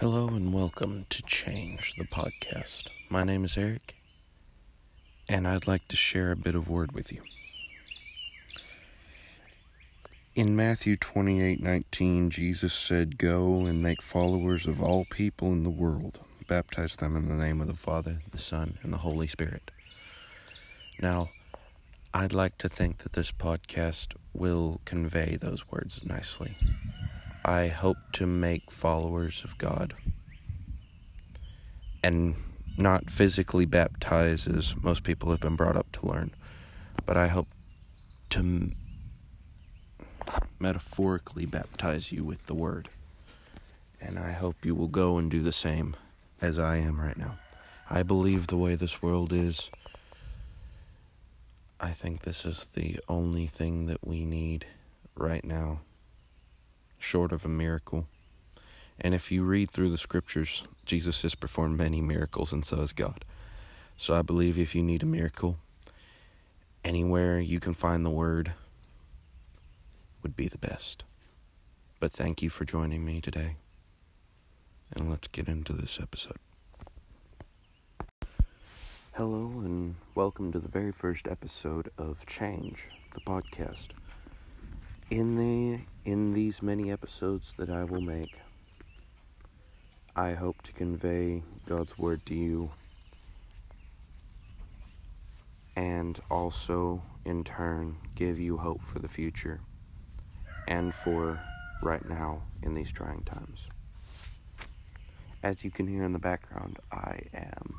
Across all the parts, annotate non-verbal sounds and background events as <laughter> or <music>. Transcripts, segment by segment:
Hello and welcome to Change the Podcast. My name is Eric, and I'd like to share a bit of word with you. In Matthew 28:19, Jesus said, "Go and make followers of all people in the world, baptize them in the name of the Father, the Son, and the Holy Spirit." Now, I'd like to think that this podcast will convey those words nicely. I hope to make followers of God and not physically baptize as most people have been brought up to learn, but I hope to m- metaphorically baptize you with the Word. And I hope you will go and do the same as I am right now. I believe the way this world is, I think this is the only thing that we need right now short of a miracle. And if you read through the scriptures, Jesus has performed many miracles, and so has God. So I believe if you need a miracle, anywhere you can find the word would be the best. But thank you for joining me today. And let's get into this episode. Hello, and welcome to the very first episode of Change, the podcast. In the in these many episodes that I will make, I hope to convey God's word to you and also in turn give you hope for the future and for right now in these trying times. As you can hear in the background, I am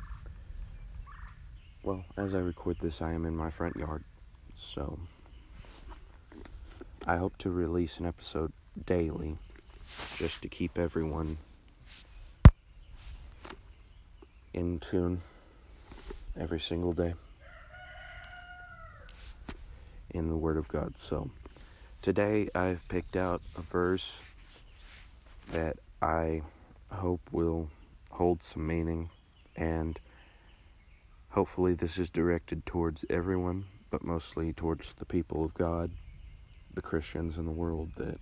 well, as I record this, I am in my front yard. So I hope to release an episode daily just to keep everyone in tune every single day in the Word of God. So today I've picked out a verse that I hope will hold some meaning and hopefully this is directed towards everyone but mostly towards the people of God the Christians in the world that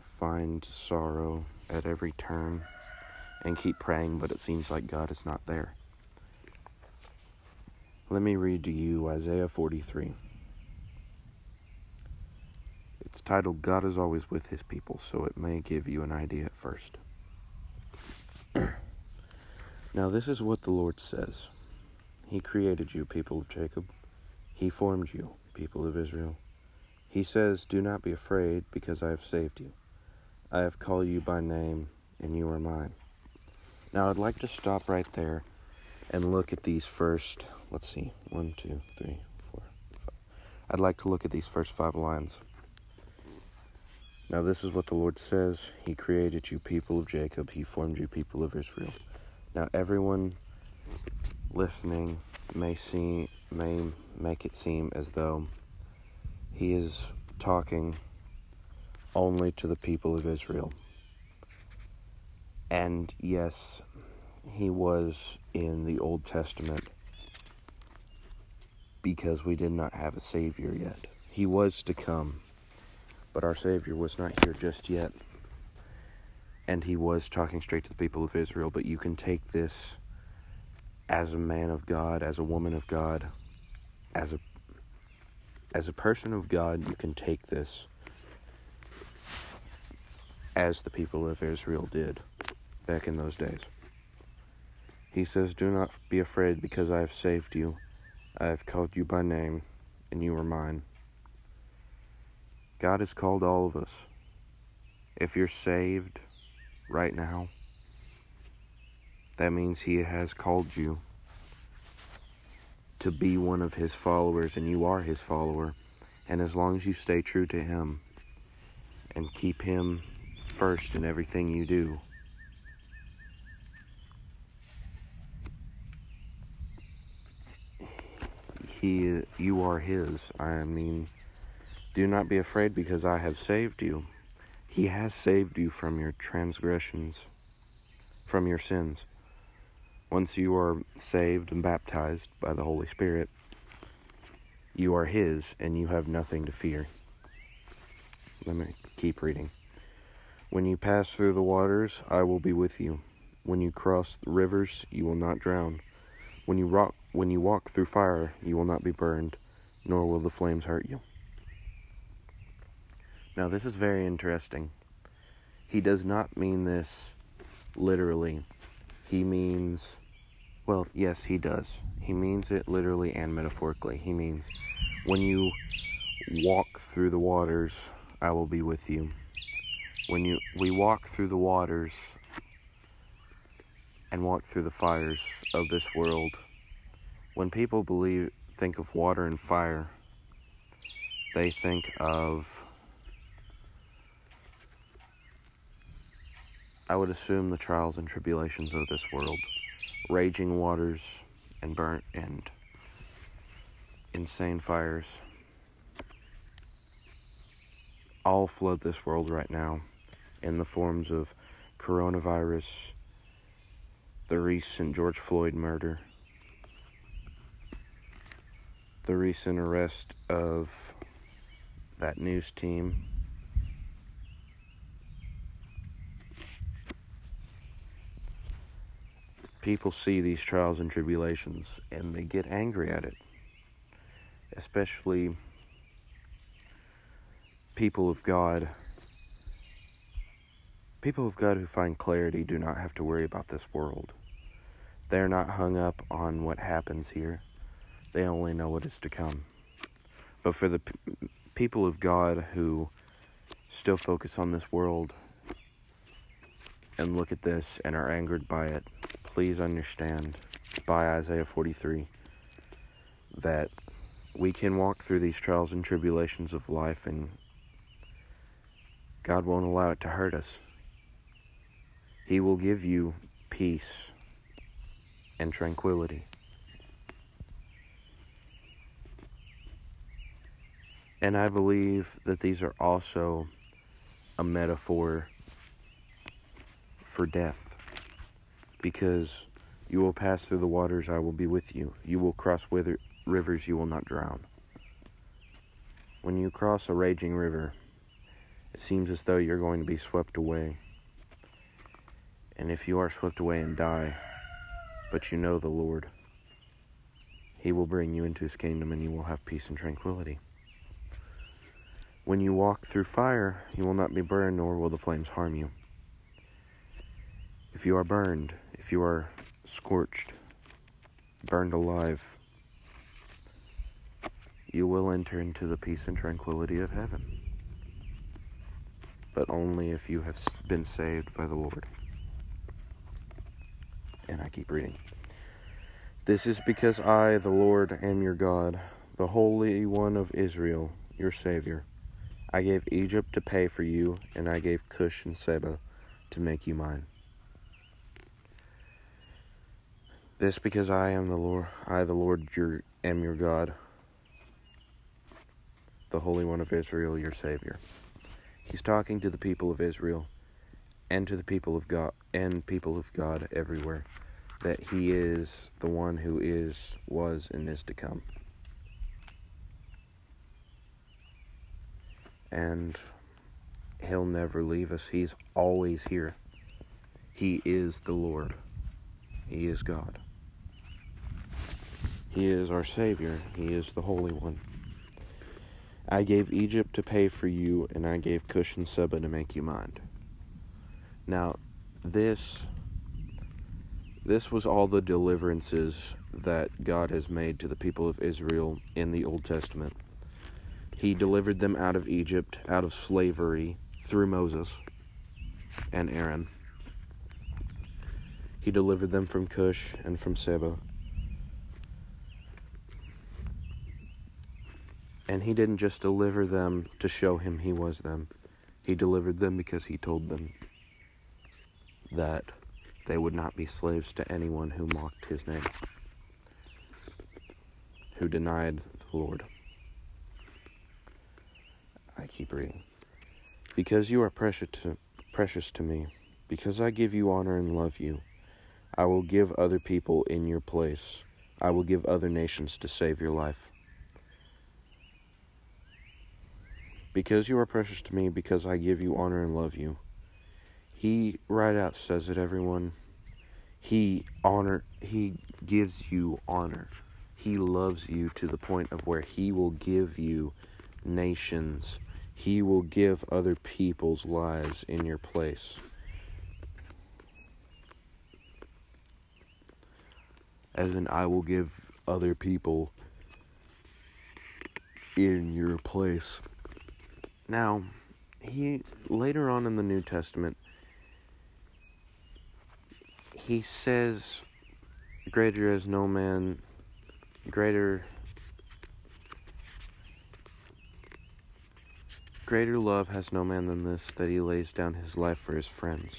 find sorrow at every turn and keep praying, but it seems like God is not there. Let me read to you Isaiah 43. It's titled God is Always with His People, so it may give you an idea at first. <clears throat> now, this is what the Lord says He created you, people of Jacob, He formed you people of Israel. He says, Do not be afraid, because I have saved you. I have called you by name, and you are mine. Now, I'd like to stop right there and look at these first, let's see, one, two, three, four, five. I'd like to look at these first five lines. Now, this is what the Lord says He created you, people of Jacob, He formed you, people of Israel. Now, everyone listening may seem may make it seem as though he is talking only to the people of Israel. And yes, he was in the Old Testament because we did not have a Savior yet. He was to come, but our Savior was not here just yet. And he was talking straight to the people of Israel, but you can take this as a man of God, as a woman of God, as a as a person of God, you can take this as the people of Israel did back in those days. He says, Do not be afraid because I have saved you. I have called you by name, and you are mine. God has called all of us. If you're saved right now, that means He has called you to be one of his followers, and you are his follower. And as long as you stay true to him and keep him first in everything you do, he you are his. I mean, do not be afraid because I have saved you. He has saved you from your transgressions, from your sins. Once you are saved and baptized by the Holy Spirit, you are His and you have nothing to fear. Let me keep reading. When you pass through the waters, I will be with you. When you cross the rivers, you will not drown. When you rock, when you walk through fire, you will not be burned, nor will the flames hurt you. Now, this is very interesting. He does not mean this literally. He means, well, yes, he does. He means it literally and metaphorically. He means, when you walk through the waters, I will be with you. When you we walk through the waters and walk through the fires of this world, when people believe think of water and fire, they think of I would assume the trials and tribulations of this world, raging waters and burnt and insane fires all flood this world right now in the forms of coronavirus, the recent George Floyd murder, the recent arrest of that news team. People see these trials and tribulations and they get angry at it, especially people of God, people of God who find clarity do not have to worry about this world. They are not hung up on what happens here, they only know what is to come. But for the p- people of God who still focus on this world and look at this and are angered by it, please understand by Isaiah 43 that we can walk through these trials and tribulations of life and God won't allow it to hurt us. He will give you peace and tranquility. And I believe that these are also a metaphor for death. Because you will pass through the waters, I will be with you. You will cross wither- rivers, you will not drown. When you cross a raging river, it seems as though you're going to be swept away. And if you are swept away and die, but you know the Lord, He will bring you into His kingdom and you will have peace and tranquility. When you walk through fire, you will not be burned, nor will the flames harm you. If you are burned, if you are scorched, burned alive, you will enter into the peace and tranquility of heaven but only if you have been saved by the Lord. And I keep reading. This is because I, the Lord, am your God, the Holy One of Israel, your Savior. I gave Egypt to pay for you, and I gave Cush and Seba to make you mine. This because I am the Lord, I, the Lord, your, am your God, the Holy One of Israel, your Savior. He's talking to the people of Israel and to the people of God and people of God everywhere that he is the one who is, was, and is to come. And he'll never leave us. He's always here. He is the Lord. He is God. He is our Savior. He is the Holy One. I gave Egypt to pay for you, and I gave Cush and Seba to make you mine. Now, this this was all the deliverances that God has made to the people of Israel in the Old Testament. He delivered them out of Egypt, out of slavery, through Moses and Aaron. He delivered them from Cush and from Seba. And he didn't just deliver them to show him he was them. He delivered them because he told them that they would not be slaves to anyone who mocked his name, who denied the Lord. I keep reading. Because you are precious to, precious to me, because I give you honor and love you, I will give other people in your place. I will give other nations to save your life. Because you are precious to me, because I give you honor and love you, He right out says it, everyone. He honor he gives you honor. He loves you to the point of where he will give you nations. He will give other people's lives in your place. As in I will give other people in your place. Now, he later on in the New Testament he says greater is no man greater greater love has no man than this that he lays down his life for his friends.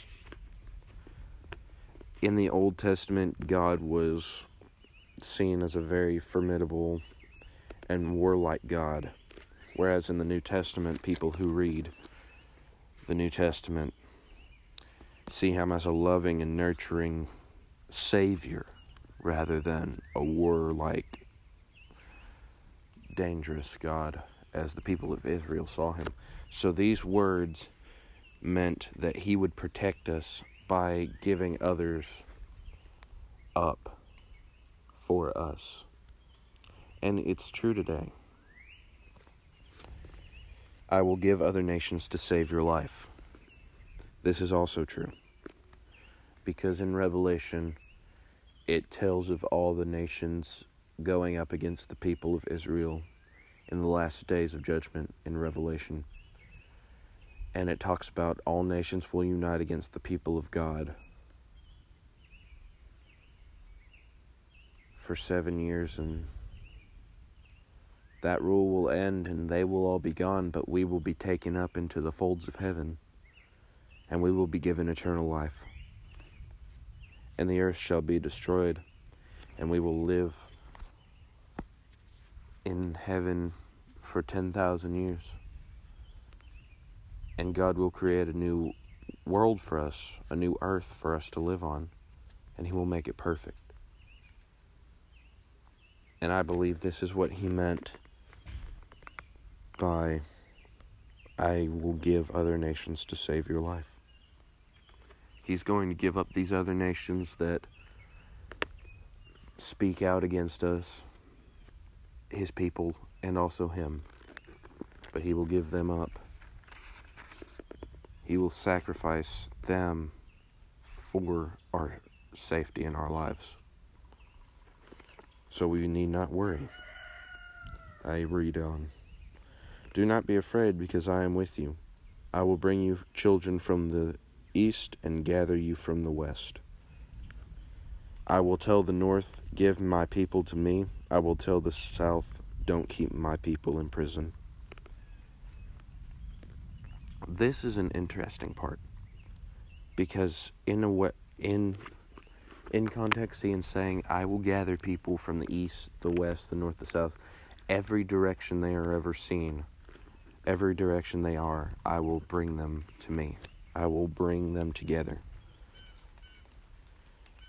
In the old testament god was seen as a very formidable and warlike god whereas in the new testament people who read the new testament see him as a loving and nurturing savior rather than a warlike, dangerous God as the people of Israel saw him. So these words meant that he would protect us by giving others up for us. And it's true today. I will give other nations to save your life. This is also true. Because in Revelation, it tells of all the nations going up against the people of Israel in the last days of judgment in Revelation. And it talks about all nations will unite against the people of God for seven years, and that rule will end, and they will all be gone, but we will be taken up into the folds of heaven and we will be given eternal life. And the earth shall be destroyed, and we will live in heaven for 10,000 years. And God will create a new world for us, a new earth for us to live on, and He will make it perfect. And I believe this is what He meant by I will give other nations to save your life. He's going to give up these other nations that speak out against us, his people, and also him. But he will give them up. He will sacrifice them for our safety in our lives. So we need not worry. I read on. Do not be afraid, because I am with you. I will bring you children from the east and gather you from the west. I will tell the north, Give my people to me. I will tell the south, Don't keep my people in prison. This is an interesting part because in a way, in in context, he is saying, "I will gather people from the east, the west, the north, the south, every direction they are ever seen, every direction they are, I will bring them to me." I will bring them together.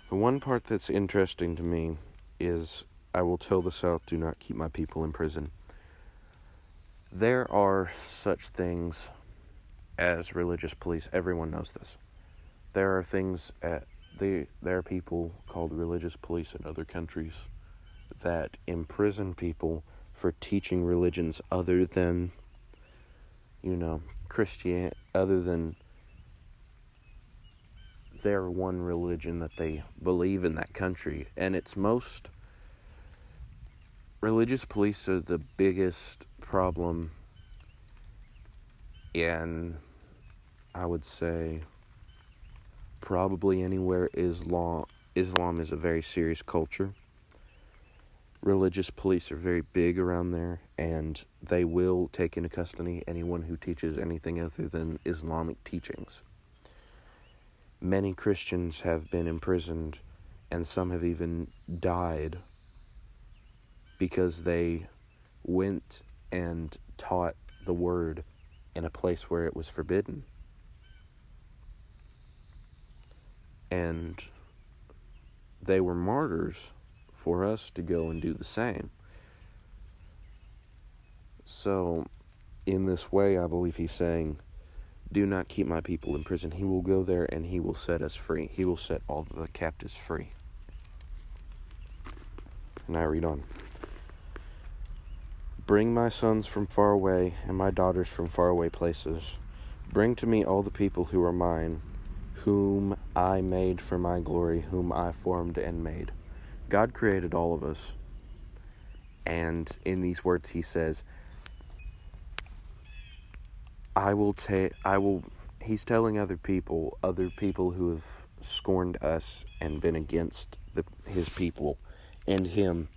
The one part that's interesting to me is I will tell the South, do not keep my people in prison. There are such things as religious police. Everyone knows this. There are things at the there are people called religious police in other countries that imprison people for teaching religions other than you know Christian other than their one religion that they believe in that country. And it's most religious police are the biggest problem in, I would say, probably anywhere Islam Islam is a very serious culture. Religious police are very big around there, and they will take into custody anyone who teaches anything other than Islamic teachings. Many Christians have been imprisoned, and some have even died because they went and taught the word in a place where it was forbidden. And they were martyrs for us to go and do the same. So, in this way, I believe he's saying, Do not keep my people in prison. He will go there and he will set us free. He will set all the captives free. And I read on. Bring my sons from far away and my daughters from far away places. Bring to me all the people who are mine, whom I made for my glory, whom I formed and made. God created all of us. And in these words, he says, I will take, I will, he's telling other people, other people who have scorned us and been against the, his people and him,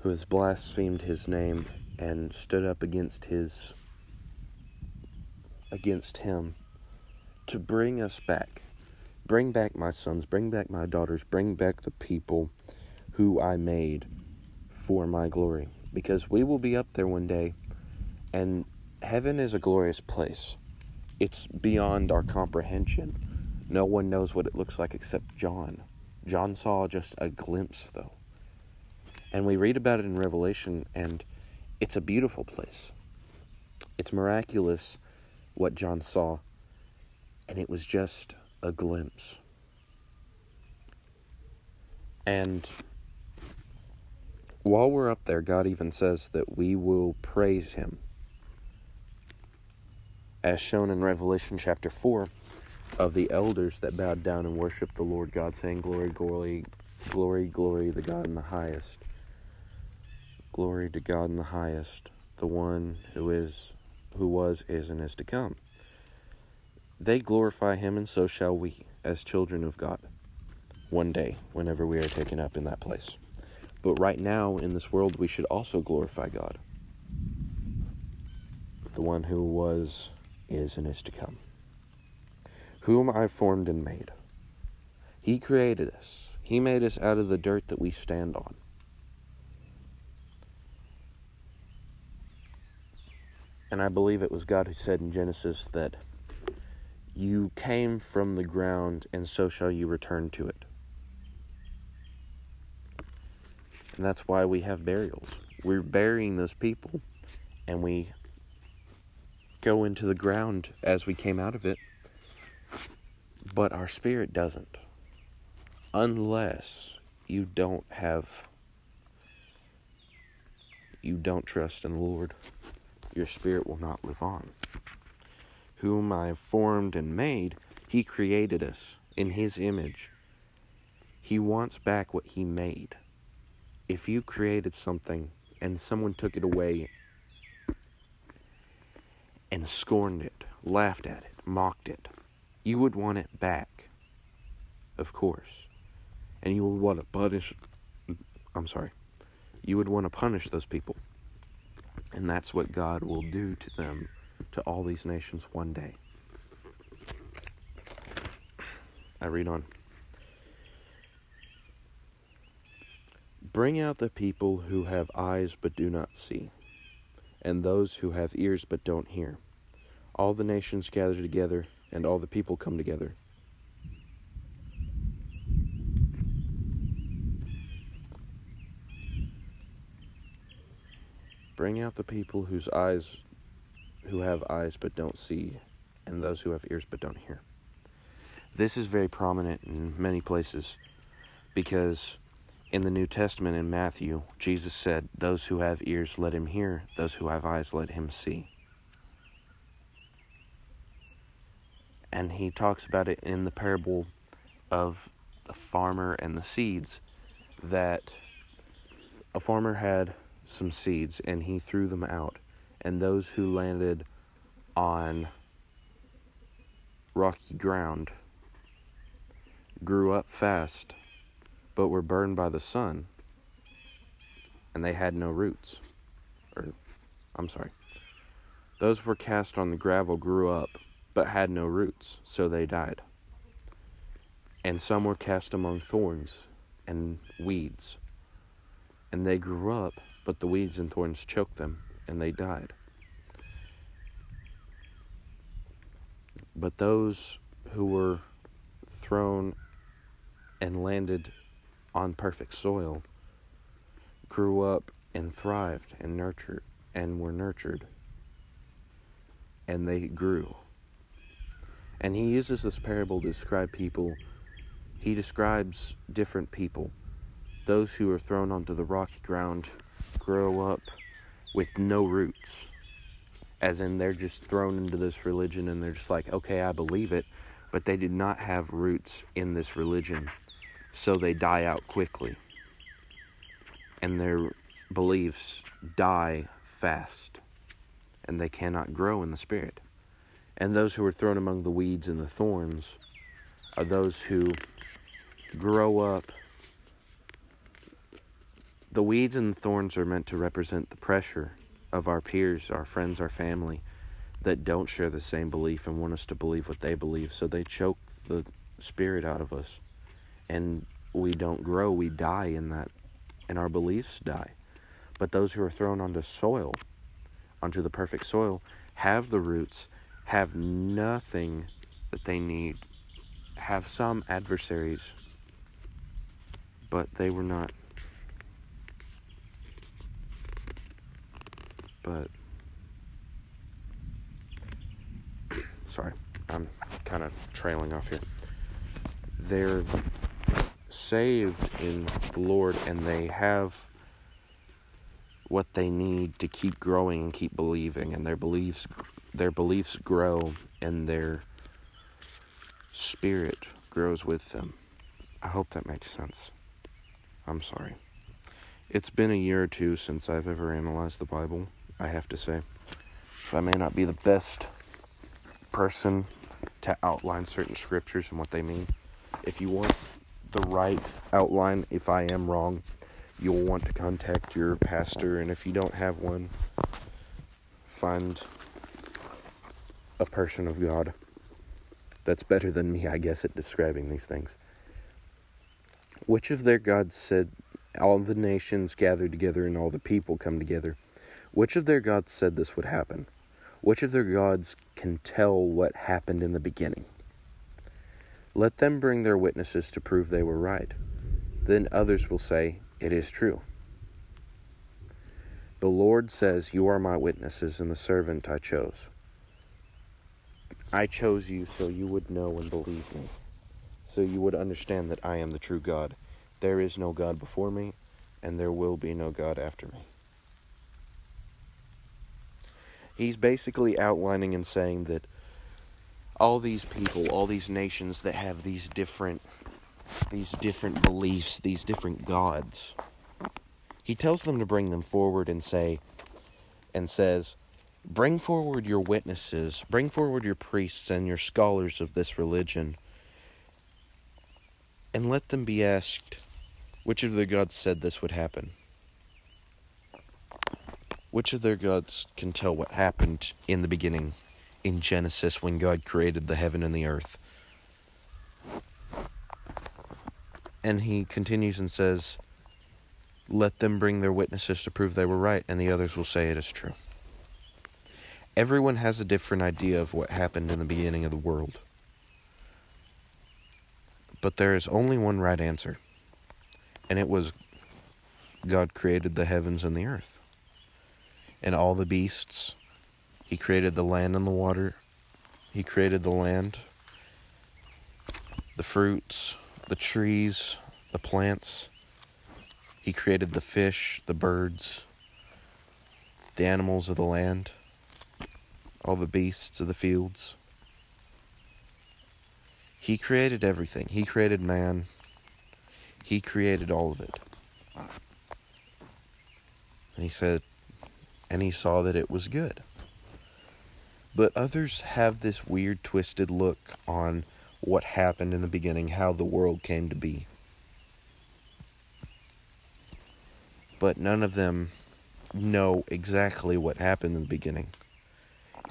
who has blasphemed his name and stood up against his, against him, to bring us back. Bring back my sons, bring back my daughters, bring back the people who I made for my glory. Because we will be up there one day and heaven is a glorious place. It's beyond our comprehension. No one knows what it looks like except John. John saw just a glimpse, though. And we read about it in Revelation, and it's a beautiful place. It's miraculous what John saw, and it was just a glimpse. And while we're up there, God even says that we will praise Him as shown in Revelation chapter 4, of the elders that bowed down and worshiped the Lord God, saying, Glory, glory, glory, glory, the God in the highest. Glory to God in the highest, the one who is, who was, is, and is to come. They glorify him, and so shall we, as children of God, one day, whenever we are taken up in that place. But right now, in this world, we should also glorify God, the one who was is and is to come, whom I formed and made. He created us, He made us out of the dirt that we stand on. And I believe it was God who said in Genesis that you came from the ground, and so shall you return to it. And that's why we have burials. We're burying those people, and we go into the ground as we came out of it, but our spirit doesn't. Unless you don't have, you don't trust in the Lord, your spirit will not live on. Whom I formed and made, He created us in His image. He wants back what He made. If you created something and someone took it away and scorned it, laughed at it, mocked it, you would want it back, of course. And you would want to punish, I'm sorry, you would want to punish those people. And that's what God will do to them, to all these nations one day. I read on. Bring out the people who have eyes but do not see and those who have ears but don't hear. All the nations gather together, and all the people come together. Bring out the people whose eyes who have eyes but don't see, and those who have ears but don't hear. This is very prominent in many places because in the New Testament in Matthew, Jesus said, Those who have ears, let him hear. Those who have eyes, let him see. And he talks about it in the parable of the farmer and the seeds that a farmer had some seeds and he threw them out. And those who landed on rocky ground grew up fast but were burned by the sun, and they had no roots. Or, I'm sorry. Those were cast on the gravel grew up, but had no roots, so they died. And some were cast among thorns and weeds, and they grew up, but the weeds and thorns choked them, and they died. But those who were thrown and landed on perfect soil, grew up and thrived and nurtured and were nurtured. And they grew And he uses this parable to describe people. He describes different people. Those who are thrown onto the rocky ground grow up with no roots. As in, they're just thrown into this religion and they're just like, okay, I believe it. But they did not have roots in this religion. So they die out quickly. And their beliefs die fast. And they cannot grow in the Spirit. And those who are thrown among the weeds and the thorns are those who grow up. The weeds and the thorns are meant to represent the pressure of our peers, our friends, our family that don't share the same belief and want us to believe what they believe. So they choke the spirit out of us. And we don't grow, we die in that, and our beliefs die. But those who are thrown onto soil, onto the perfect soil, have the roots have nothing that they need, have some adversaries, but they were not. But, <coughs> sorry, I'm kind of trailing off here. They're saved in the Lord and they have what they need to keep growing and keep believing and their beliefs their beliefs grow and their spirit grows with them. I hope that makes sense. I'm sorry. It's been a year or two since I've ever analyzed the Bible, I have to say. So I may not be the best person to outline certain scriptures and what they mean. If you want the right outline, if I am wrong, you'll want to contact your pastor, and if you don't have one, find a person of God that's better than me, I guess, at describing these things. Which of their gods said, All the nations gather together and all the people come together? Which of their gods said this would happen? Which of their gods can tell what happened in the beginning? Let them bring their witnesses to prove they were right. Then others will say, It is true. The Lord says, You are my witnesses and the servant I chose. I chose you so you would know and believe me, so you would understand that I am the true God. There is no God before me, and there will be no God after me. He's basically outlining and saying that all these people, all these nations that have these different these different beliefs, these different gods. He tells them to bring them forward and say and says, Bring forward your witnesses, bring forward your priests and your scholars of this religion, and let them be asked which of their gods said this would happen. Which of their gods can tell what happened in the beginning, in Genesis, when God created the heaven and the earth? And he continues and says, Let them bring their witnesses to prove they were right, and the others will say it is true. Everyone has a different idea of what happened in the beginning of the world. But there is only one right answer, and it was God created the heavens and the earth, and all the beasts. He created the land and the water. He created the land, the fruits, the trees, the plants. He created the fish, the birds, the animals of the land all the beasts of the fields. He created everything. He created man. He created all of it. And he said, and he saw that it was good. But others have this weird, twisted look on what happened in the beginning, how the world came to be. But none of them know exactly what happened in the beginning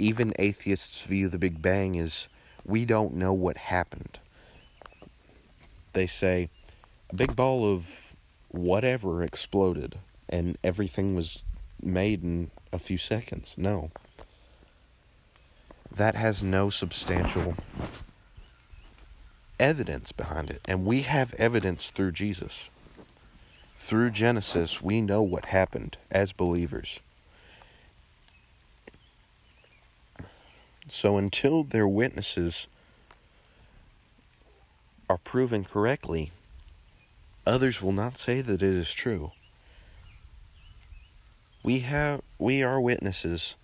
even atheists view the Big Bang as we don't know what happened. They say a big ball of whatever exploded and everything was made in a few seconds. No. That has no substantial evidence behind it. And we have evidence through Jesus. Through Genesis, we know what happened as believers. So until their witnesses are proven correctly, others will not say that it is true. We have we are witnesses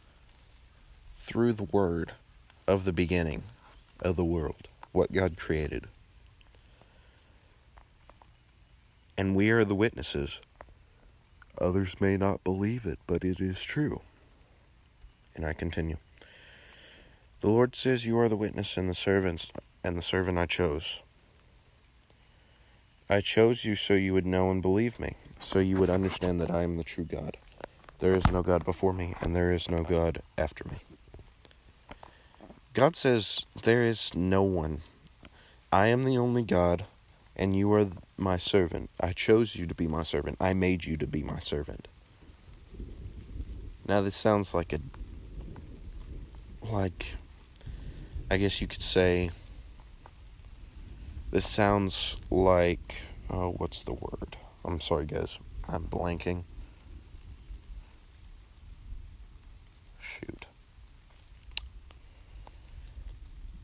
through the word of the beginning of the world, what God created. And we are the witnesses. Others may not believe it, but it is true. And I continue. The Lord says, You are the witness and the servants and the servant I chose. I chose you so you would know and believe me, so you would understand that I am the true God. There is no God before me, and there is no God after me. God says, There is no one. I am the only God, and you are my servant. I chose you to be my servant. I made you to be my servant. Now, this sounds like a. Like. I guess you could say. This sounds like. Oh, what's the word? I'm sorry, guys. I'm blanking. Shoot.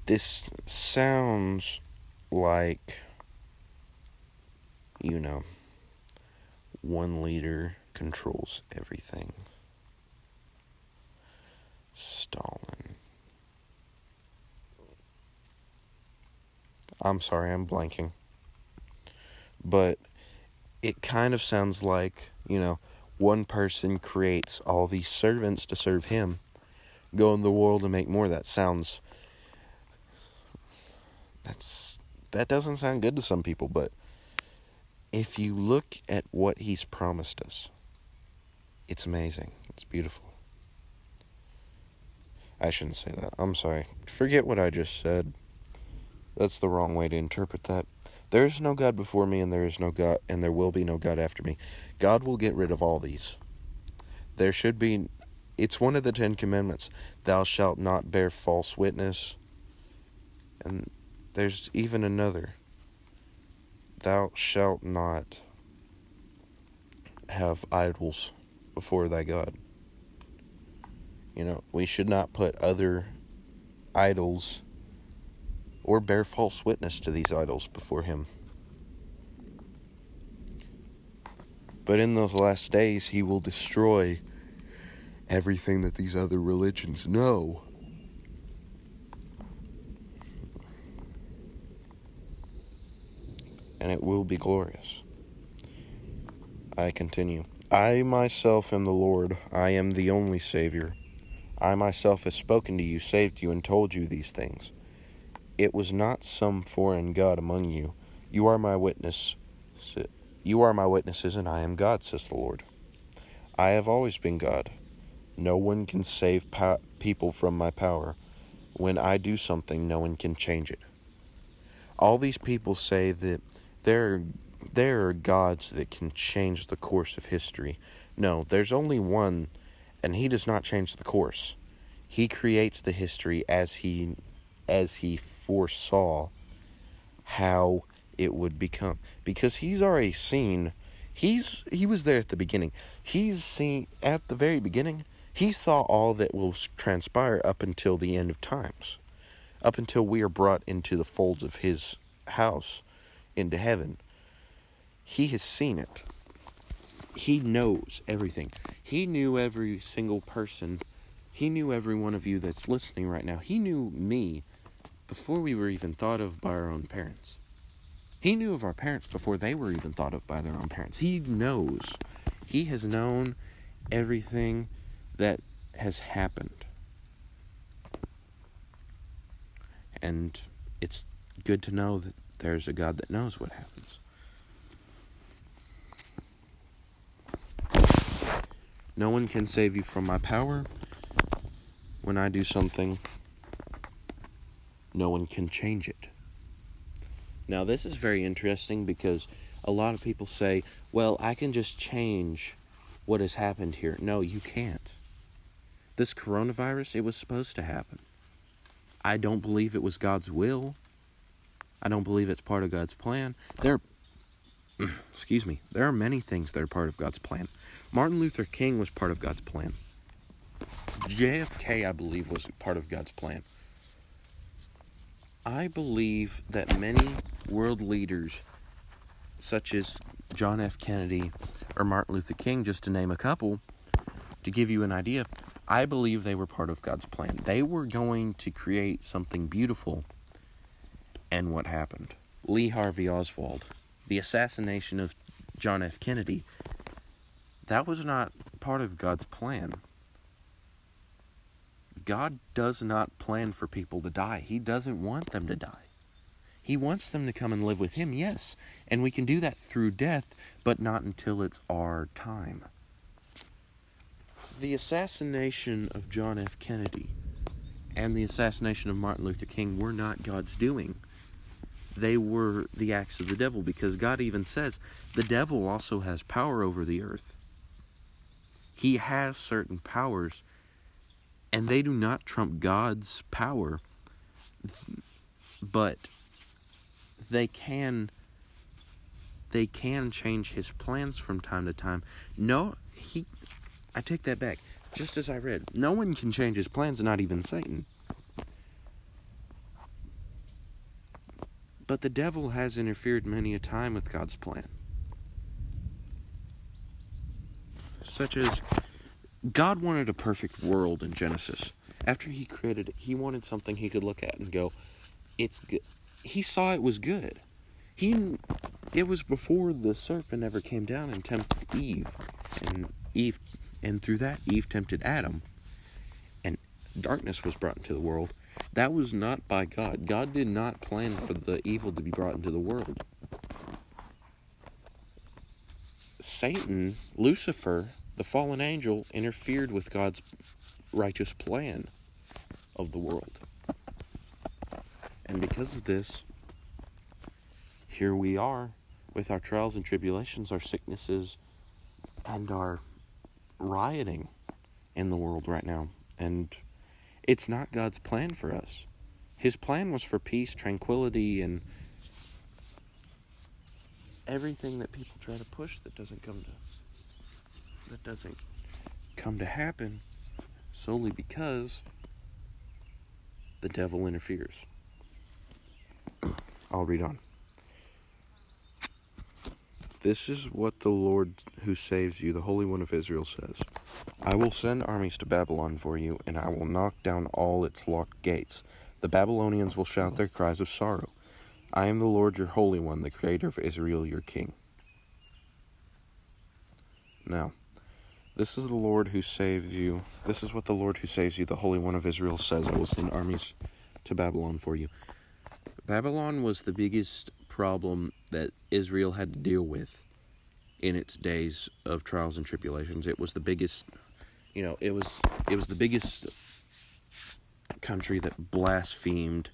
This sounds like, you know, one leader controls everything. Stalin. I'm sorry, I'm blanking. But it kind of sounds like, you know, one person creates all these servants to serve him, go in the world and make more. That sounds that's that doesn't sound good to some people, but if you look at what he's promised us, it's amazing. It's beautiful. I shouldn't say that. I'm sorry. Forget what I just said. That's the wrong way to interpret that. There is no God before me, and there is no God, and there will be no God after me. God will get rid of all these. There should be. It's one of the Ten Commandments. Thou shalt not bear false witness. And there's even another. Thou shalt not have idols before thy God. You know, we should not put other idols or bear false witness to these idols before him. But in those last days, he will destroy everything that these other religions know and it will be glorious. I continue. I myself am the Lord, I am the only Savior. I myself have spoken to you, saved you, and told you these things. It was not some foreign God among you. You are my witness. You are my witnesses, and I am God, says the Lord. I have always been God. No one can save po- people from my power. When I do something, no one can change it. All these people say that there there are gods that can change the course of history. No, there's only one and he does not change the course. He creates the history as he as he foresaw how it would become because he's already seen he's he was there at the beginning. He's seen at the very beginning. He saw all that will transpire up until the end of times. Up until we are brought into the folds of his house into heaven. He has seen it. He knows everything. He knew every single person. He knew every one of you that's listening right now. He knew me before we were even thought of by our own parents. He knew of our parents before they were even thought of by their own parents. He knows. He has known everything that has happened. And it's good to know that there's a God that knows what happens. No one can save you from my power. When I do something, no one can change it. Now, this is very interesting because a lot of people say, well, I can just change what has happened here. No, you can't. This coronavirus, it was supposed to happen. I don't believe it was God's will. I don't believe it's part of God's plan. There, <clears throat> excuse me, there are many things that are part of God's plan. Martin Luther King was part of God's plan. JFK, I believe, was part of God's plan. I believe that many world leaders, such as John F. Kennedy or Martin Luther King, just to name a couple, to give you an idea, I believe they were part of God's plan. They were going to create something beautiful. And what happened? Lee Harvey Oswald, the assassination of John F. Kennedy, that was not part of God's plan. God does not plan for people to die. He doesn't want them to die. He wants them to come and live with Him, yes. And we can do that through death, but not until it's our time. The assassination of John F. Kennedy and the assassination of Martin Luther King were not God's doing. They were the acts of the devil because God even says the devil also has power over the earth. He has certain powers, and they do not trump God's power, but they can they can change his plans from time to time. No, he I take that back. Just as I read, no one can change his plans, not even Satan. But the devil has interfered many a time with God's plan. Such as God wanted a perfect world in Genesis. After he created it, he wanted something he could look at and go, it's good. He saw it was good. He it was before the serpent ever came down and tempted Eve. And Eve and through that Eve tempted Adam. And darkness was brought into the world. That was not by God. God did not plan for the evil to be brought into the world. Satan, Lucifer, the fallen angel, interfered with God's righteous plan of the world. And because of this, here we are with our trials and tribulations, our sicknesses, and our rioting in the world right now. And it's not God's plan for us. His plan was for peace, tranquility, and everything that people try to push that doesn't come to that doesn't come to happen solely because the devil interferes. <clears throat> I'll read on. This is what the Lord who saves you, the Holy One of Israel, says I will send armies to Babylon for you, and I will knock down all its locked gates. The Babylonians will shout their cries of sorrow. I am the Lord your Holy One, the Creator of Israel, your King. Now, this is the Lord who saves you. This is what the Lord who saves you, the Holy One of Israel, says I will send armies to Babylon for you. Babylon was the biggest problem that Israel had to deal with in its days of trials and tribulations. It was the biggest, you know, it was it was the biggest country that blasphemed.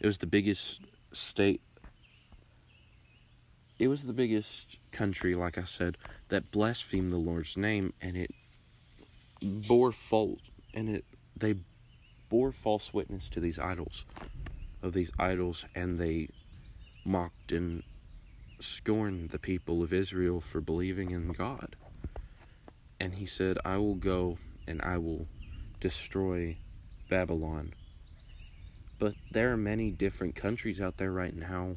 It was the biggest state. It was the biggest country, like I said, that blasphemed the Lord's name, and it bore fault, and it they bore false witness to these idols, of these idols, and they mocked and scorned the people of Israel for believing in God. And he said, I will go and I will destroy Babylon. But there are many different countries out there right now,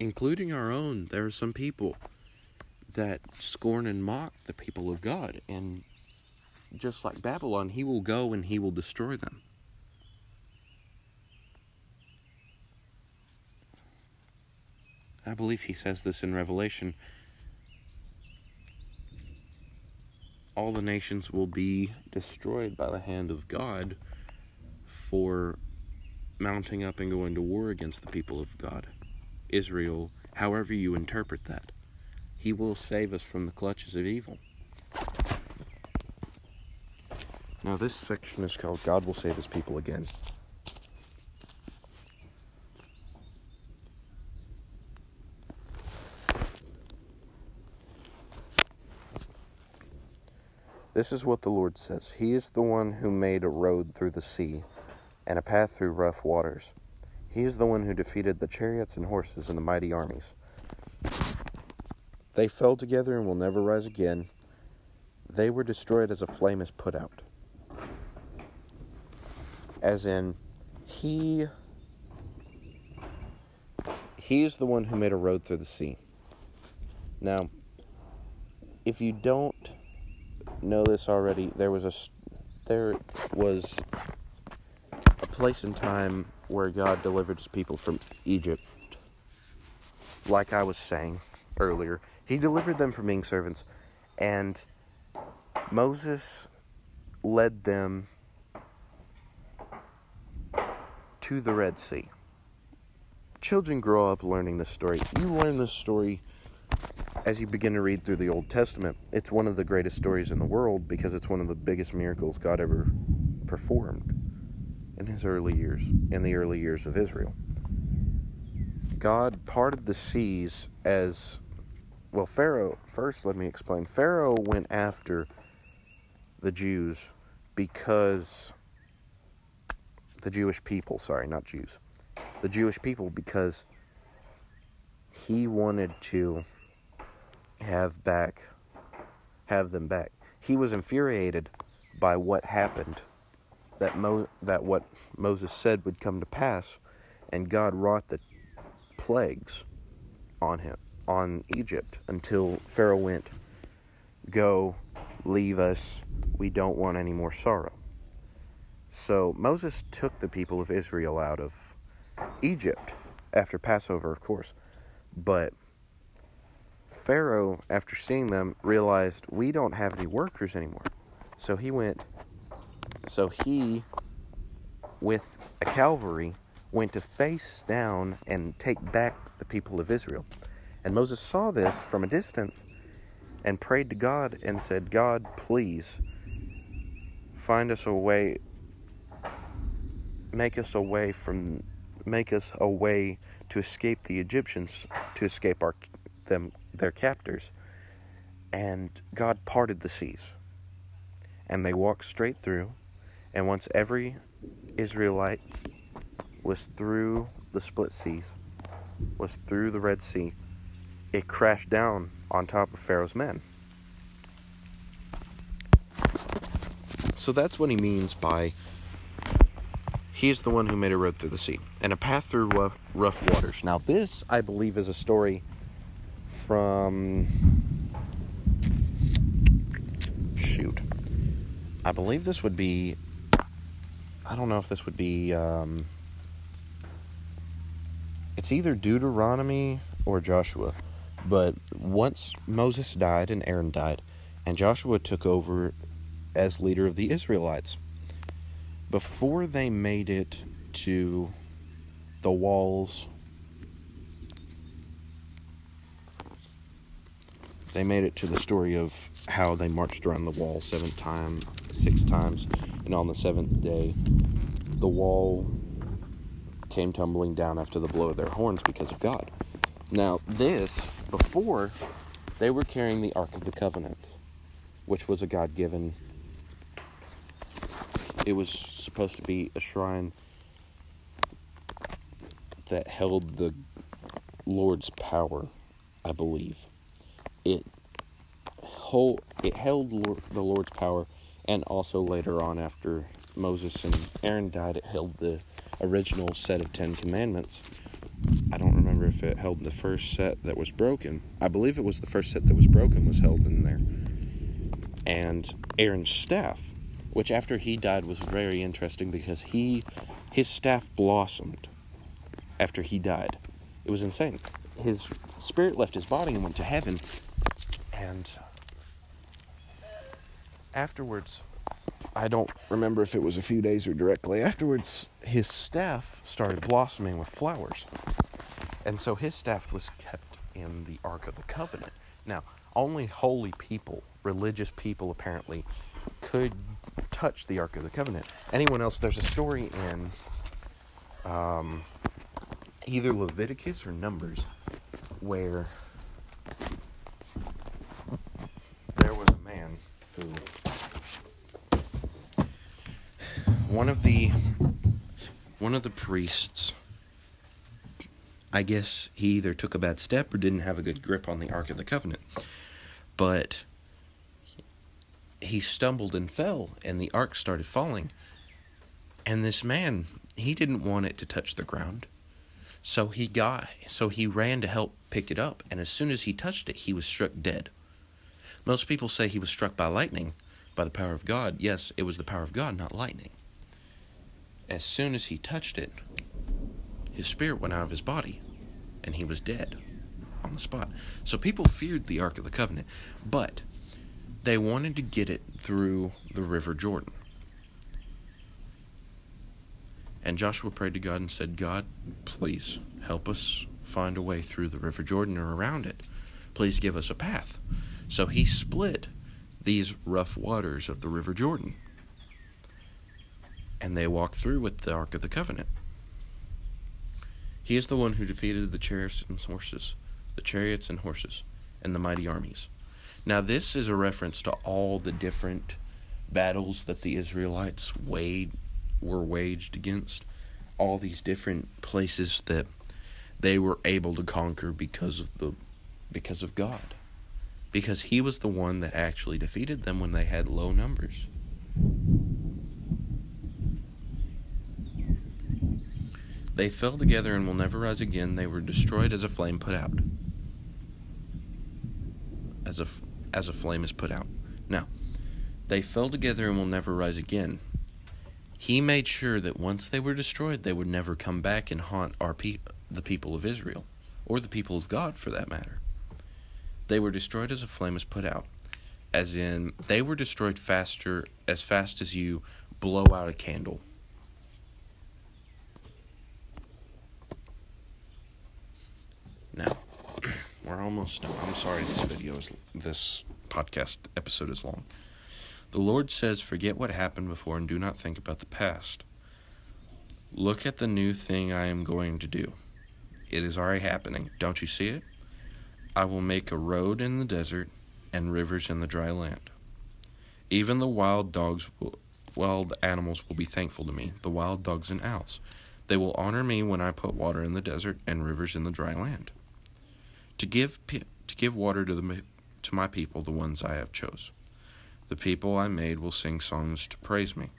including our own. There are some people that scorn and mock the people of God. And just like Babylon, he will go and he will destroy them. I believe he says this in Revelation. All the nations will be destroyed by the hand of God for mounting up and going to war against the people of God. Israel, however you interpret that. He will save us from the clutches of evil. Now, this section is called God Will Save His People Again. This is what the Lord says He is the one who made a road through the sea and a path through rough waters. He is the one who defeated the chariots and horses and the mighty armies. They fell together and will never rise again. They were destroyed as a flame is put out. As in, He He's the one who made a road through the sea. Now, if you don't know this already, there was a there was a place in time where God delivered his people from Egypt. Like I was saying earlier, he delivered them from being servants and Moses led them to the Red Sea. Children grow up learning this story. You learn this story as you begin to read through the Old Testament. It's one of the greatest stories in the world because it's one of the biggest miracles God ever performed in his early years, in the early years of Israel. God parted the seas as well, Pharaoh, first let me explain. Pharaoh went after the Jews because the Jewish people, sorry, not Jews. The Jewish people because he wanted to have back have them back. He was infuriated by what happened that Mo, that what Moses said would come to pass and God wrought the plagues on him on Egypt until Pharaoh went, Go, leave us, we don't want any more sorrow. So Moses took the people of Israel out of Egypt after Passover, of course. But Pharaoh, after seeing them, realized we don't have any workers anymore. So he went, so he, with a cavalry, went to face down and take back the people of Israel. And Moses saw this from a distance and prayed to God and said, God, please find us a way, make us a way from, make us a way to escape the Egyptians, to escape our them their captors. And God parted the seas, and they walked straight through. And once every Israelite was through the split seas, was through the Red Sea, it crashed down on top of Pharaoh's men. So that's what he means by he's the one who made a road through the sea and a path through rough, rough waters. Now, this, I believe, is a story from. Shoot. I believe this would be. I don't know if this would be. Um, it's either Deuteronomy or Joshua. But once Moses died and Aaron died, and Joshua took over as leader of the Israelites, before they made it to the walls, they made it to the story of how they marched around the wall seven times, six times, and on the seventh day, the wall came tumbling down after the blow of their horns because of God. Now, this, before, they were carrying the Ark of the Covenant, which was a God given. It was supposed to be a shrine that held the Lord's power, I believe. It hold, it held the Lord's power, and also later on, after Moses and Aaron died, it held the original set of Ten Commandments I don't remember if it held the first set that was broken. I believe it was the first set that was broken was held in there. And Aaron's staff, which after he died was very interesting because he his staff blossomed after he died. It was insane. His spirit left his body and went to heaven. And afterwards, I don't remember if it was a few days or directly afterwards, his staff started blossoming with flowers. And so his staff was kept in the Ark of the Covenant. Now, only holy people, religious people apparently, could touch the Ark of the Covenant. Anyone else, there's a story in um, either Leviticus or Numbers where there was a man who one of the one of the priests I guess he either took a bad step or didn't have a good grip on the Ark of the Covenant. But he stumbled and fell, and the ark started falling. And this man, he didn't want it to touch the ground. So he got so he ran to help pick it up, and as soon as he touched it, he was struck dead. Most people say he was struck by lightning, by the power of God. Yes, it was the power of God, not lightning. As soon as he touched it, his spirit went out of his body, and he was dead on the spot. So people feared the Ark of the Covenant, but they wanted to get it through the River Jordan. And Joshua prayed to God and said, God, please help us find a way through the River Jordan or around it. Please give us a path. So he split these rough waters of the River Jordan. And they walked through with the Ark of the Covenant. He is the one who defeated the chariots and horses, the chariots and horses, and the mighty armies. Now, this is a reference to all the different battles that the Israelites waged, were waged against, all these different places that they were able to conquer because of the because of God. Because he was the one that actually defeated them when they had low numbers. They fell together and will never rise again. They were destroyed as a flame put out. As a as a flame is put out. Now, they fell together and will never rise again. He made sure that once they were destroyed, they would never come back and haunt our pe- the people of Israel, or the people of God for that matter. They were destroyed as a flame is put out, as in they were destroyed faster, as fast as you blow out a candle. Now, <clears throat> we're almost done. I'm sorry this video is this podcast episode is long. The Lord says, Forget what happened before and do not think about the past. Look at the new thing I am going to do. It is already happening. Don't you see it? I will make a road in the desert and rivers in the dry land. Even the wild dogs will, wild animals will be thankful to me, the wild dogs and owls. They will honor me when I put water in the desert and rivers in the dry land. To give to give water to the to my people, the ones I have chose. The people I made will sing songs to praise me.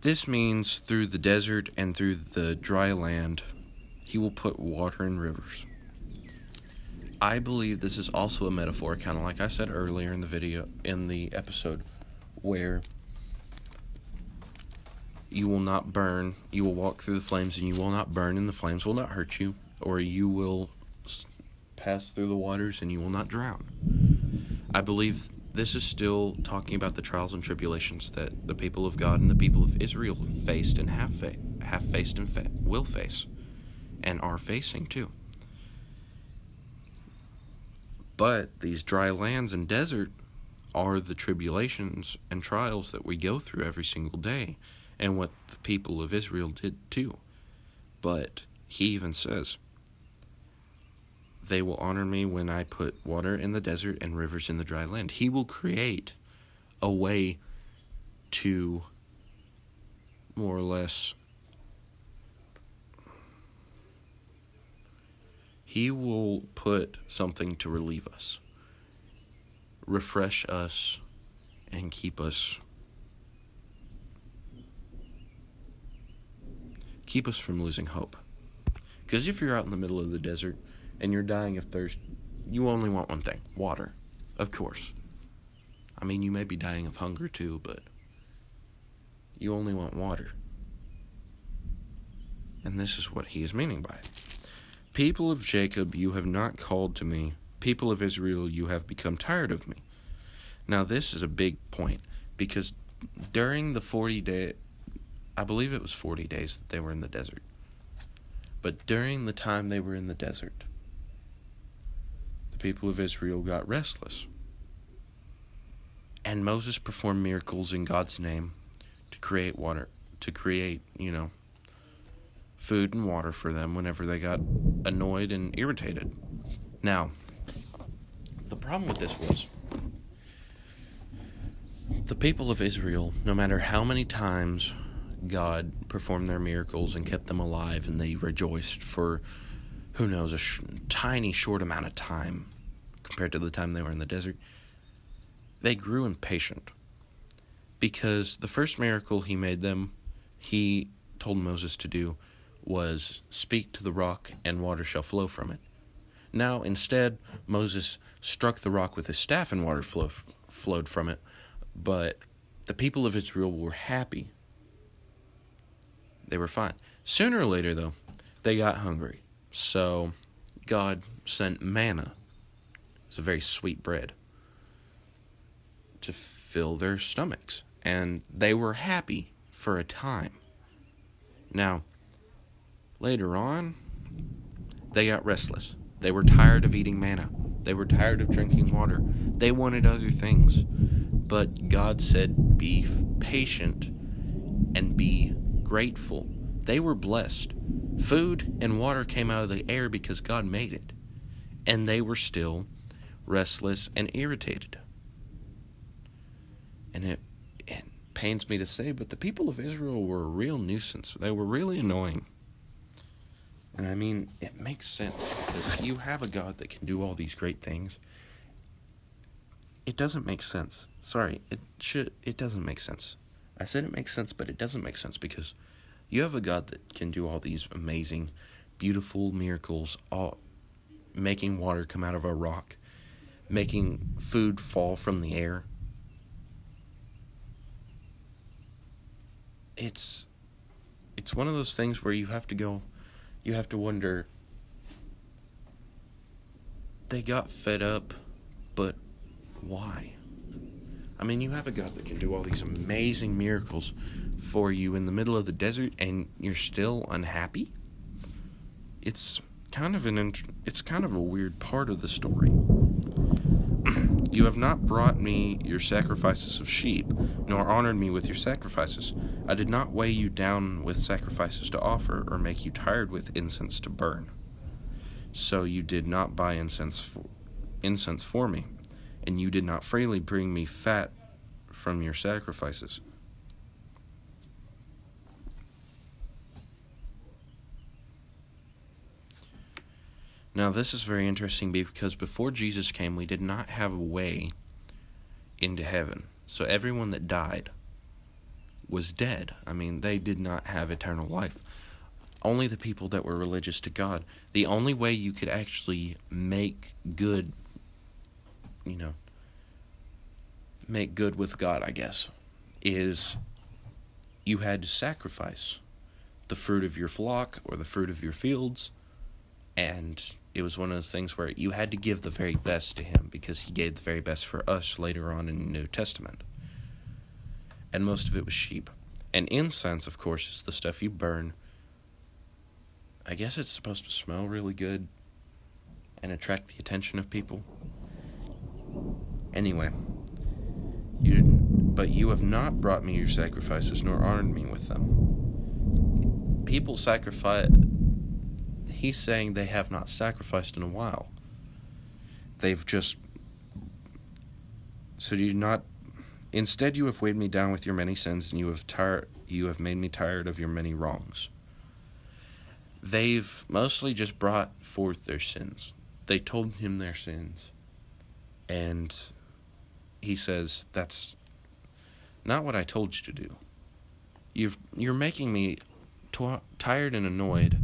This means through the desert and through the dry land, he will put water in rivers. I believe this is also a metaphor, kind of like I said earlier in the video, in the episode, where you will not burn, you will walk through the flames and you will not burn, and the flames will not hurt you, or you will pass through the waters and you will not drown. I believe this is still talking about the trials and tribulations that the people of God and the people of Israel faced and have, fa- have faced and fa- will face and are facing too. But these dry lands and desert are the tribulations and trials that we go through every single day, and what the people of Israel did too. But he even says, they will honor me when I put water in the desert and rivers in the dry land. He will create a way to more or less He will put something to relieve us, refresh us, and keep us keep us from losing hope. Because if you're out in the middle of the desert and you're dying of thirst, you only want one thing water, of course. I mean, you may be dying of hunger too, but you only want water. And this is what he is meaning by it. People of Jacob, you have not called to me. People of Israel, you have become tired of me. Now, this is a big point because during the 40 day, I believe it was 40 days that they were in the desert. But during the time they were in the desert, the people of Israel got restless. And Moses performed miracles in God's name to create water, to create, you know, food and water for them whenever they got annoyed and irritated. Now, the problem with this was the people of Israel, no matter how many times God performed their miracles and kept them alive and they rejoiced for who knows a sh- tiny short amount of time compared to the time they were in the desert they grew impatient because the first miracle he made them he told Moses to do was speak to the rock and water shall flow from it. Now, instead, Moses struck the rock with his staff and water flow, flowed from it. But the people of Israel were happy. They were fine. Sooner or later, though, they got hungry. So God sent manna. It's a very sweet bread to fill their stomachs. And they were happy for a time. Now, later on, they got restless. They were tired of eating manna. They were tired of drinking water. They wanted other things. But God said, Be patient and be grateful. They were blessed. Food and water came out of the air because God made it. And they were still restless and irritated. And it, it pains me to say, but the people of Israel were a real nuisance. They were really annoying. And I mean, it makes sense because you have a God that can do all these great things. It doesn't make sense. Sorry, it should it doesn't make sense. I said it makes sense, but it doesn't make sense because you have a God that can do all these amazing, beautiful miracles, all making water come out of a rock, making food fall from the air. It's it's one of those things where you have to go you have to wonder they got fed up, but why? I mean, you have a God that can do all these amazing miracles for you in the middle of the desert and you're still unhappy? It's kind of an it's kind of a weird part of the story. <clears throat> you have not brought me your sacrifices of sheep, nor honored me with your sacrifices. I did not weigh you down with sacrifices to offer, or make you tired with incense to burn. So you did not buy incense for, incense for me, and you did not freely bring me fat from your sacrifices. Now, this is very interesting because before Jesus came, we did not have a way into heaven. So everyone that died was dead. I mean, they did not have eternal life. Only the people that were religious to God. The only way you could actually make good, you know, make good with God, I guess, is you had to sacrifice the fruit of your flock or the fruit of your fields and it was one of those things where you had to give the very best to him because he gave the very best for us later on in the New Testament. And most of it was sheep. And incense, of course, is the stuff you burn. I guess it's supposed to smell really good and attract the attention of people. Anyway, you didn't, but you have not brought me your sacrifices nor honored me with them. People sacrifice he's saying they have not sacrificed in a while. They've just. So do you not. Instead, you have weighed me down with your many sins, and you have tired. You have made me tired of your many wrongs. They've mostly just brought forth their sins. They told him their sins, and he says, "That's not what I told you to do. You've you're making me t- tired and annoyed."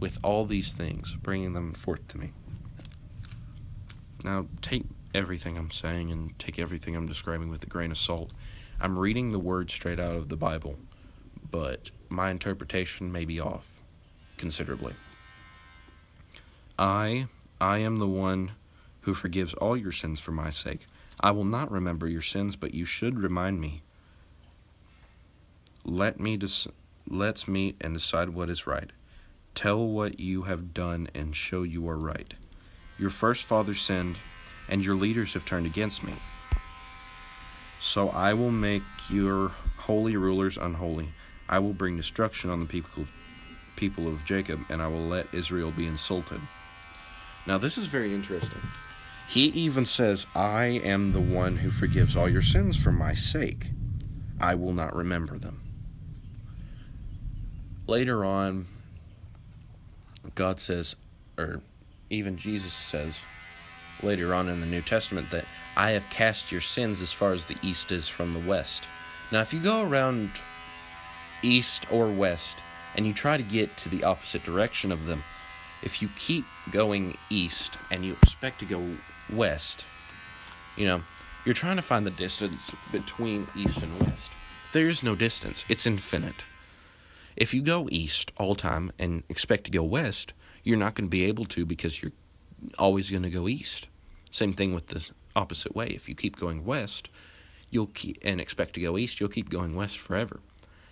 with all these things, bringing them forth to me. Now, take everything I'm saying and take everything I'm describing with a grain of salt. I'm reading the words straight out of the Bible, but my interpretation may be off considerably. I, I am the one who forgives all your sins for my sake. I will not remember your sins, but you should remind me. Let me dis- let's meet and decide what is right. Tell what you have done and show you are right. Your first father sinned, and your leaders have turned against me. So I will make your holy rulers unholy. I will bring destruction on the people of, people of Jacob, and I will let Israel be insulted. Now, this is very interesting. He even says, I am the one who forgives all your sins for my sake. I will not remember them. Later on, God says, or even Jesus says later on in the New Testament, that I have cast your sins as far as the east is from the west. Now, if you go around east or west, and you try to get to the opposite direction of them, if you keep going east and you expect to go west, you know, you're trying to find the distance between east and west. There's no distance, it's infinite. If you go east all time and expect to go west, you're not going to be able to because you're always going to go east. Same thing with the opposite way. If you keep going west, you'll keep and expect to go east, you'll keep going west forever.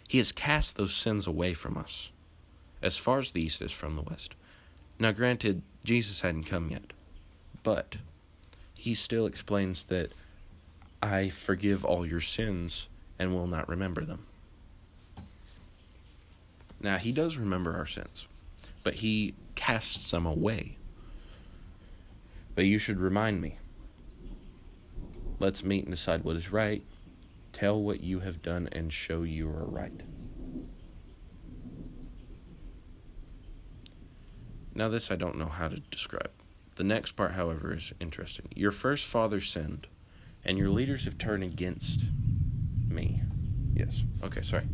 He has cast those sins away from us, as far as the east is from the west. Now, granted, Jesus hadn't come yet, but he still explains that I forgive all your sins and will not remember them. Now, he does remember our sins, but he casts them away. But you should remind me. Let's meet and decide what is right. Tell what you have done and show you are right. Now, this I don't know how to describe. The next part, however, is interesting. Your first father sinned, and your leaders have turned against me. Yes. Okay, sorry.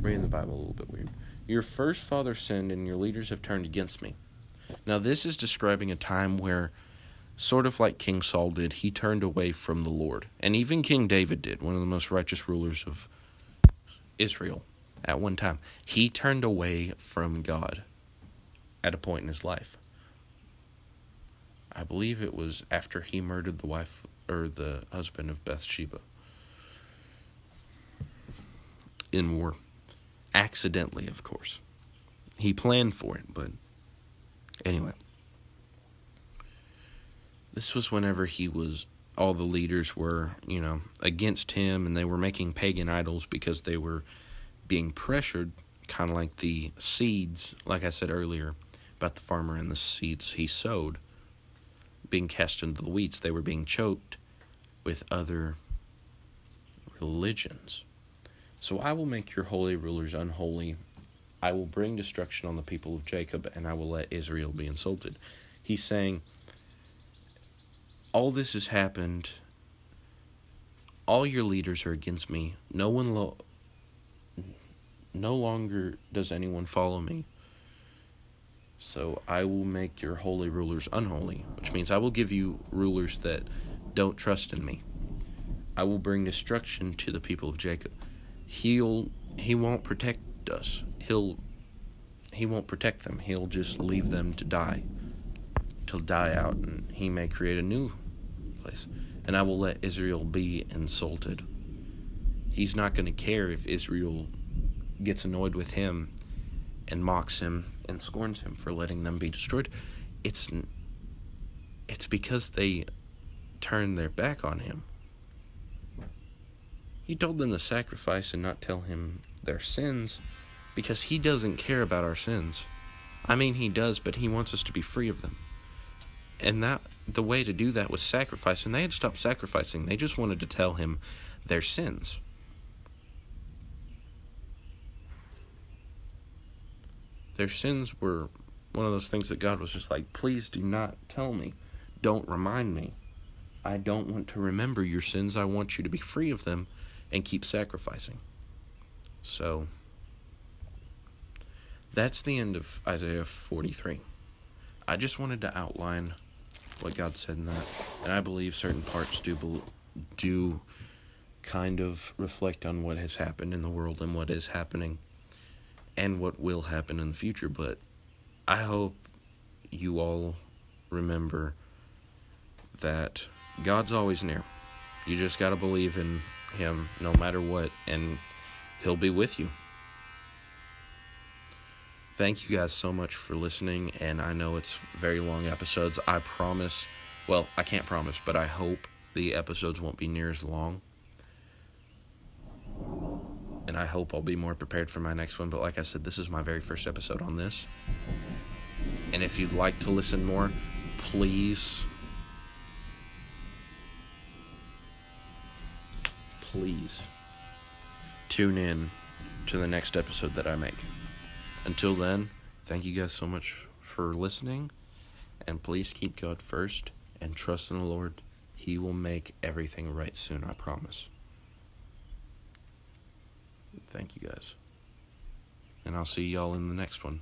Reading the Bible a little bit weird. Your first father sinned, and your leaders have turned against me. Now, this is describing a time where, sort of like King Saul did, he turned away from the Lord. And even King David did, one of the most righteous rulers of Israel at one time. He turned away from God at a point in his life. I believe it was after he murdered the wife or the husband of Bathsheba in war. Accidentally, of course. He planned for it, but anyway. This was whenever he was all the leaders were, you know, against him and they were making pagan idols because they were being pressured, kind of like the seeds, like I said earlier about the farmer and the seeds he sowed being cast into the weeds. They were being choked with other religions. So I will make your holy rulers unholy. I will bring destruction on the people of Jacob, and I will let Israel be insulted. He's saying, All this has happened. All your leaders are against me. No one lo- no longer does anyone follow me. So I will make your holy rulers unholy, which means I will give you rulers that don't trust in me. I will bring destruction to the people of Jacob. He'll he won't protect us. He'll he won't protect them. He'll just leave them to die. To die out and he may create a new place. And I will let Israel be insulted. He's not going to care if Israel gets annoyed with him and mocks him and scorns him for letting them be destroyed. It's it's because they turned their back on him. He told them to sacrifice and not tell him their sins because he doesn't care about our sins. I mean he does, but he wants us to be free of them. And that the way to do that was sacrifice and they had stopped sacrificing. They just wanted to tell him their sins. Their sins were one of those things that God was just like, please do not tell me. Don't remind me. I don't want to remember your sins. I want you to be free of them and keep sacrificing. So, that's the end of Isaiah 43. I just wanted to outline what God said in that, and I believe certain parts do do kind of reflect on what has happened in the world and what is happening and what will happen in the future. But I hope you all remember that God's always near. You just got to believe in Him no matter what, and He'll be with you. Thank you guys so much for listening, and I know it's very long episodes. I promise, well, I can't promise, but I hope the episodes won't be near as long and I hope I'll be more prepared for my next one. But like I said, this is my very first episode on this. And if you'd like to listen more, please, please tune in to the next episode that I make. Until then, thank you guys so much for listening. And please keep God first and trust in the Lord. He will make everything right soon, I promise. Thank you guys. And I'll see y'all in the next one.